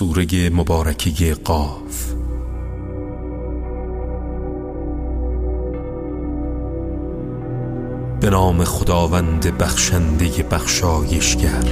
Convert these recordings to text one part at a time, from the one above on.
سوره مبارکه قاف. به نام خداوند بخشنده بخشایشگر.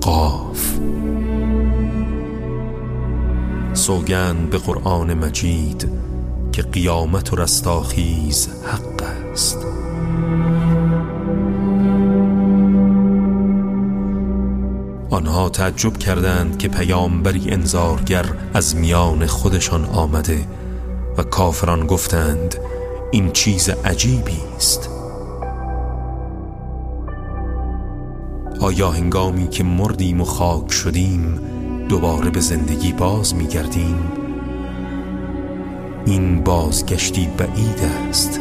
قاف. سوگند به قرآن مجید که قیامت و رستاخیز حق است. آنها تعجب کردند که پیامبری انذارگر از میان خودشان آمده و کافران گفتند این چیز عجیبی است. آیا هنگامی که مردیم و خاک شدیم دوباره به زندگی باز می گردیم این بازگشتی بعید است.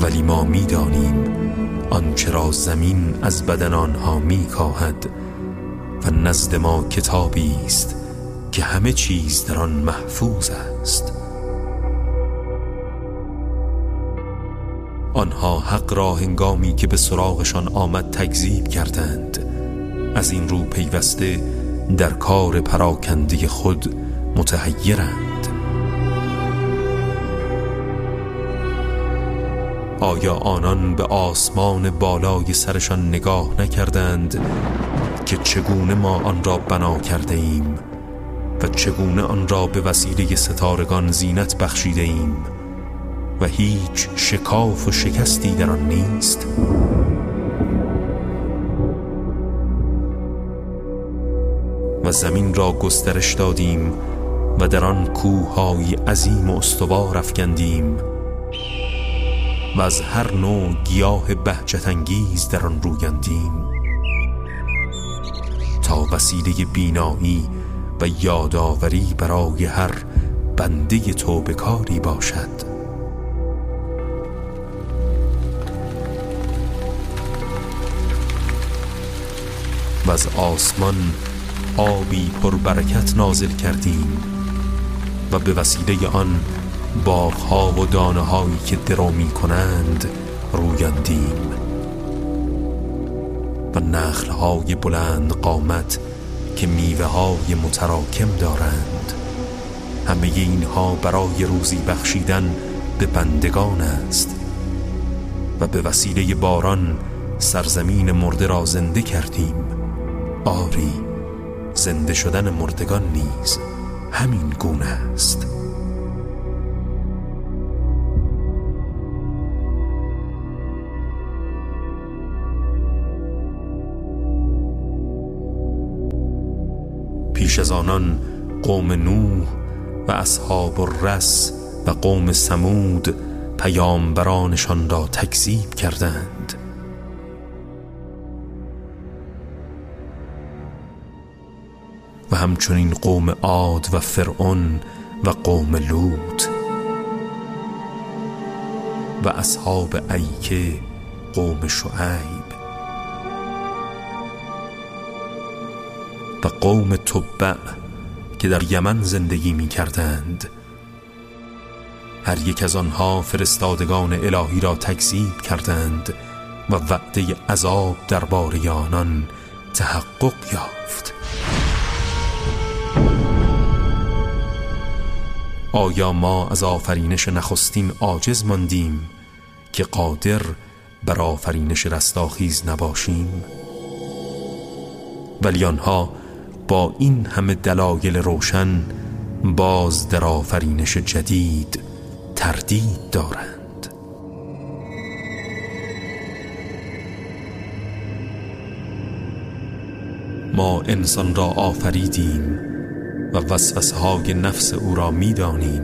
ولی ما می دانیم آنچه را زمین از بدن آنها می کاهد و نزد ما کتابی است که همه چیز در آن محفوظ است. آنها حق را هنگامی که به سراغشان آمد تکذیب کردند. از این رو پیوسته در کار پراکنده خود متحیرند. آیا آنان به آسمان بالای سرشان نگاه نکردند که چگونه ما آن را بنا کرده ایم و چگونه آن را به وسیله ستارگان زینت بخشیده ایم و هیچ شکاف و شکستی در آن نیست؟ و زمین را گسترش دادیم و در آن کوههای عظیم و استوار افکندیم. و از هر نوع گیاه بهجت انگیز در آن رویندیم. تا وسیله بینایی و یادآوری برای هر بنده توبکاری باشد. و از آسمان آبی پر برکت نازل کردیم و به وسیله آن باغها و دانه هایی که درو می کنند رویندیم. و نخل های بلند قامت که میوه های متراکم دارند. همه اینها برای روزی بخشیدن به بندگان است. و به وسیله باران سرزمین مرده را زنده کردیم. آری زنده شدن مردگان نیز همین گونه است. پیش از آنان قوم نوح و اصحاب الرس و قوم سمود پیامبرانشان را تکذیب کردند. و همچنین قوم عاد و فرعون و قوم لوط و اصحاب ایکه قوم شعیب. و قوم تبع که در یمن زندگی می کردند هر یک از آنها فرستادگان الهی را تکذیب کردند و وعده عذاب درباره آنان تحقق یافت. آیا ما از آفرینش نخستین عاجز ماندیم که قادر بر آفرینش رستاخیز نباشیم؟ ولی آنها با این همه دلایل روشن باز در آفرینش جدید تردید دارند. ما انسان را آفریدیم و وسوسه های نفس او را می‌دانیم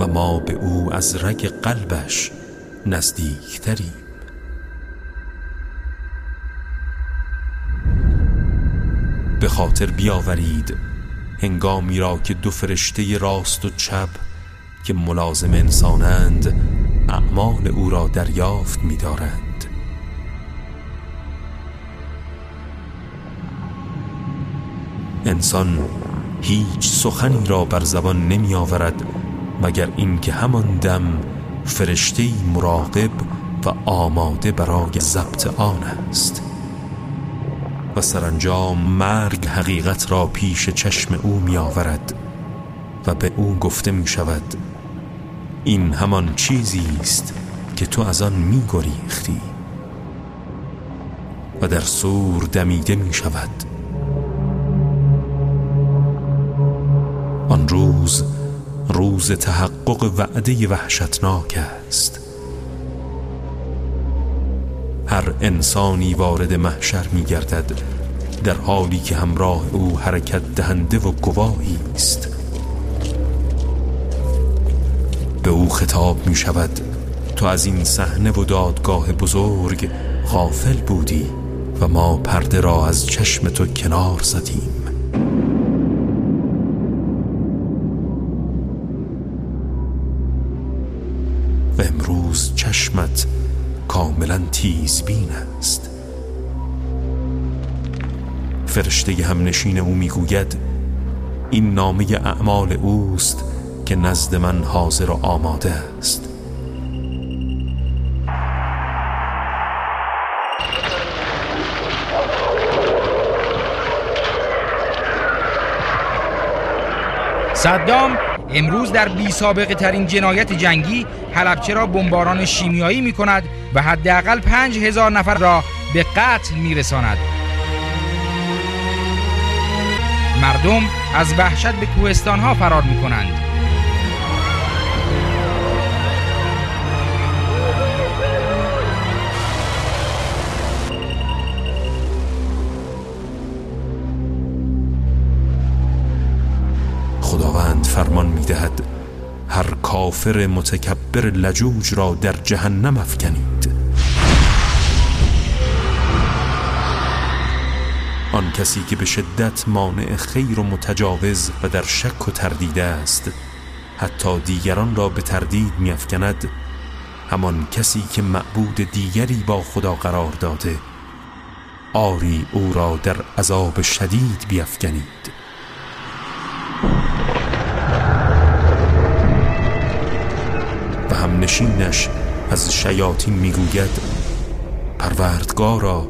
و ما به او از رگ قلبش نزدیکتریم. به خاطر بیاورید هنگامی را که دو فرشته راست و چپ که ملازم انسانند اعمال او را دریافت می‌دارند. انسان هیچ سخنی را بر زبان نمی آورد مگر اینکه همان دم فرشته مراقب و آماده برای ضبط آن است. و سرانجام مرگ حقیقت را پیش چشم او می آورد و به او گفته می شود این همان چیزی است که تو از آن می گریختی و در سور دمیده می شود آن روز روز تحقق وعده وحشتناک است. هر انسانی وارد محشر می گردد در حالی که همراه او حرکت دهنده و گواهی است. به او خطاب می شود تو از این صحنه و دادگاه بزرگ غافل بودی و ما پرده را از چشم تو کنار زدیم. و امروز چشمت کاملا تیزبین است. فرشته همنشین او می‌گوید این نامه اعمال اوست که نزد من حاضر و آماده است. صدام امروز در بی سابقه ترین جنایت جنگی حلبچه را بمباران شیمیایی می کند و حداقل پنج هزار نفر را به قتل می رساند. مردم از وحشت به کوهستان ها فرار می کنند. فرمان می‌دهد هر کافر متکبر لجوج را در جهنم افکنید. آن کسی که به شدت مانع خیر و متجاوز و در شک و تردید است حتی دیگران را به تردید میافکند همان کسی که معبود دیگری با خدا قرار داده آری او را در عذاب شدید بیافکنید. نشینش از شیاطین می‌گوید پروردگارا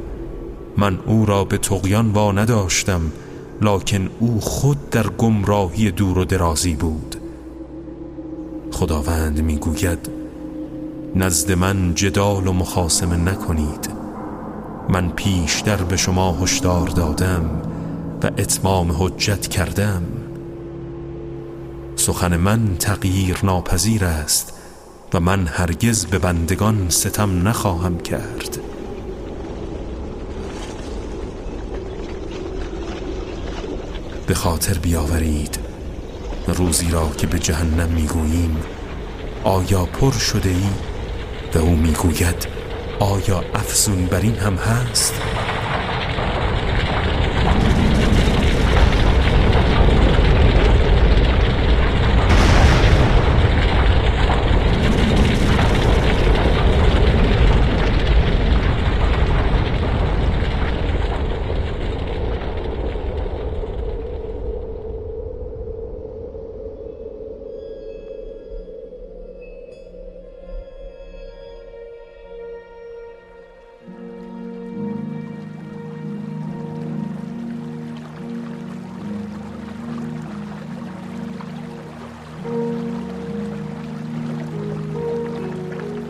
من او را به تقیان وا نداشتم لکن او خود در گمراهی دور و درازی بود. خداوند می‌گوید نزد من جدال و مخاسمه نکنید. من پیشتر به شما هشدار دادم و اتمام حجت کردم. سخن من تغییر ناپذیر است. و من هرگز به بندگان ستم نخواهم کرد به خاطر بیاورید روزی را که به جهنم می‌گوییم آیا پر شده ای؟ و او می‌گوید آیا افزون بر این هم هست؟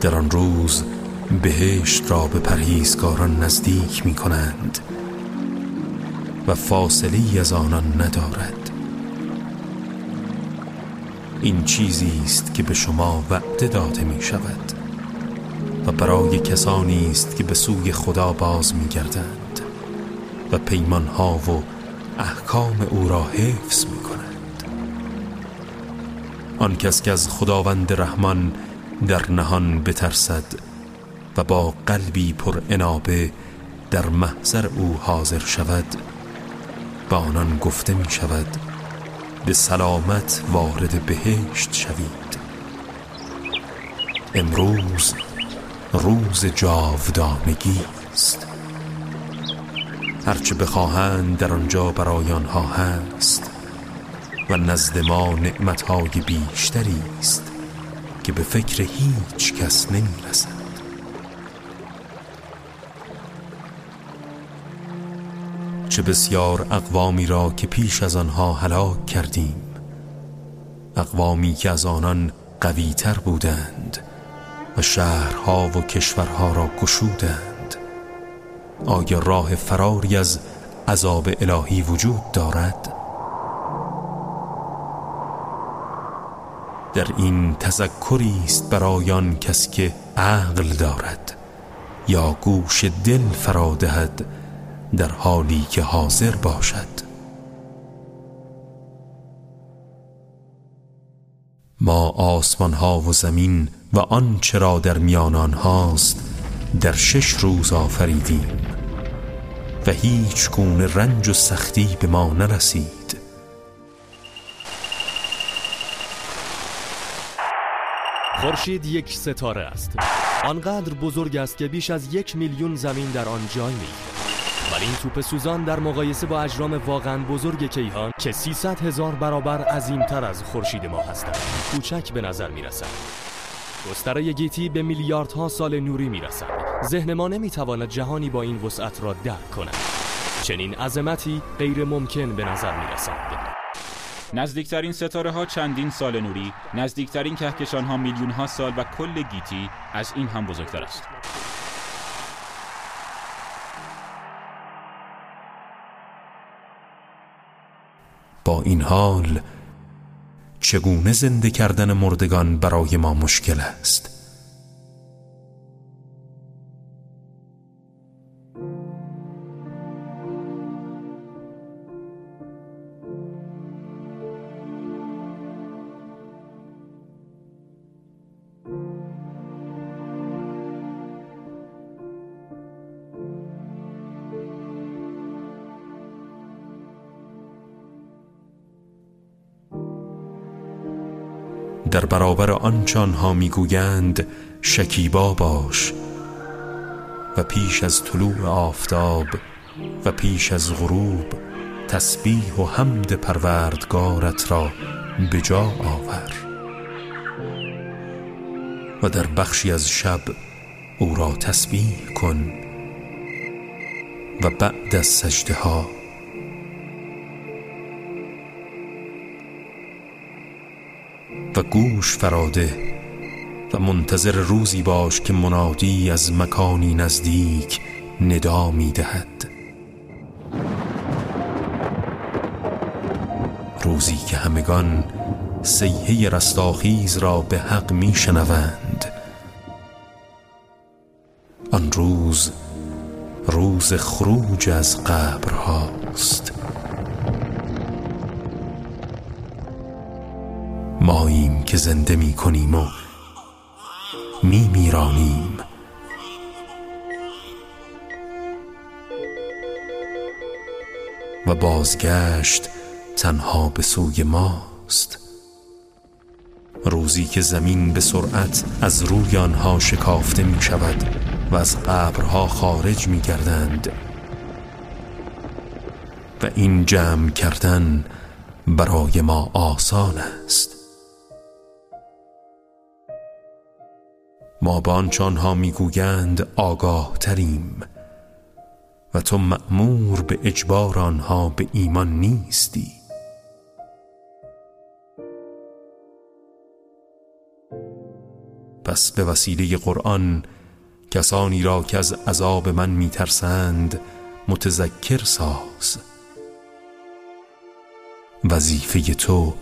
در آن روز بهشت را به پرهیزگاران نزدیک می کنند و فاصلی از آنان ندارد. این چیزی است که به شما وعده داده می شود و برای کسانی است که به سوی خدا باز می گردند و پیمان ها و احکام او را حفظ می کنند. آن کس که از خداوند رحمان در نهان بترسد و با قلبی پر انابه در محضر او حاضر شود با آنان گفته می شود به سلامت وارد بهشت شوید. امروز روز جاودانگی است. هرچه بخواهند در آنجا برای آنها هست و نزد ما نعمتهای بیشتری است. که به فکر هیچ کس نمی رسد چه بسیار اقوامی را که پیش از آنها هلاک کردیم اقوامی که از آنان قویتر بودند و شهرها و کشورها را گشودند آیا راه فراری از عذاب الهی وجود دارد؟ در این تذکری است برای آن کس که عقل دارد یا گوش دل فرادهد در حالی که حاضر باشد. ما آسمان ها و زمین و آن چرا در میان آنهاست در شش روز آفریدیم. و هیچ گونه رنج و سختی به ما نرسید. خورشید یک ستاره است. آنقدر بزرگ است که بیش از یک میلیون زمین در آن جای می‌گیرد. ولی این توپ سوزان در مقایسه با اجرام واقعا بزرگ کیهان که 300 هزار برابر عظیمتر از خورشید ما هستند. کوچک به نظر می رسند گستره گیتی به میلیاردها سال نوری می رسند ذهن ما نمی تواند جهانی با این وسعت را درک کند. چنین عظمتی غیر ممکن به نظر می رسند نزدیکترین ستاره ها چندین سال نوری نزدیکترین کهکشان ها میلیون ها سال و کل گیتی از این هم بزرگتر است. با این حال چگونه زنده کردن مردگان برای ما مشکل است؟ در برابر آنچان ها می‌گویند شکیبا باش. و پیش از طلوع آفتاب و پیش از غروب تسبیح و حمد پروردگارت را به جا آور. و در بخشی از شب او را تسبیح کن. و بعد از سجده ها و گوش فراده و منتظر روزی باش که منادی از مکانی نزدیک ندا می دهد. روزی که همگان سیحه رستاخیز را به حق می شنوند. آن روز روز خروج از قبر هاست. ماییم که زنده می کنیم و می میرانیم. و بازگشت تنها به سوی ماست. روزی که زمین به سرعت از روی آنها شکافته می شود و از قبرها خارج می گردند. و این جمع کردن برای ما آسان است. ما به آنچه آنها می‌گویند آگاه تریم و تو مأمور به اجبار آنها به ایمان نیستی. پس به وسیله قرآن کسانی را که از عذاب من میترسند متذکر ساز. وظیفه تو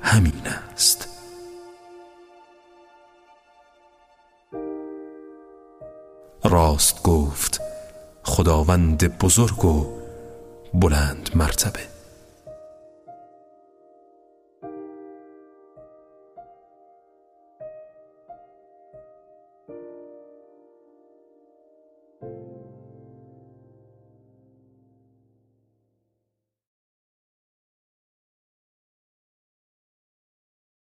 همین است. راست گفت. خداوند بزرگ و بلند مرتبه.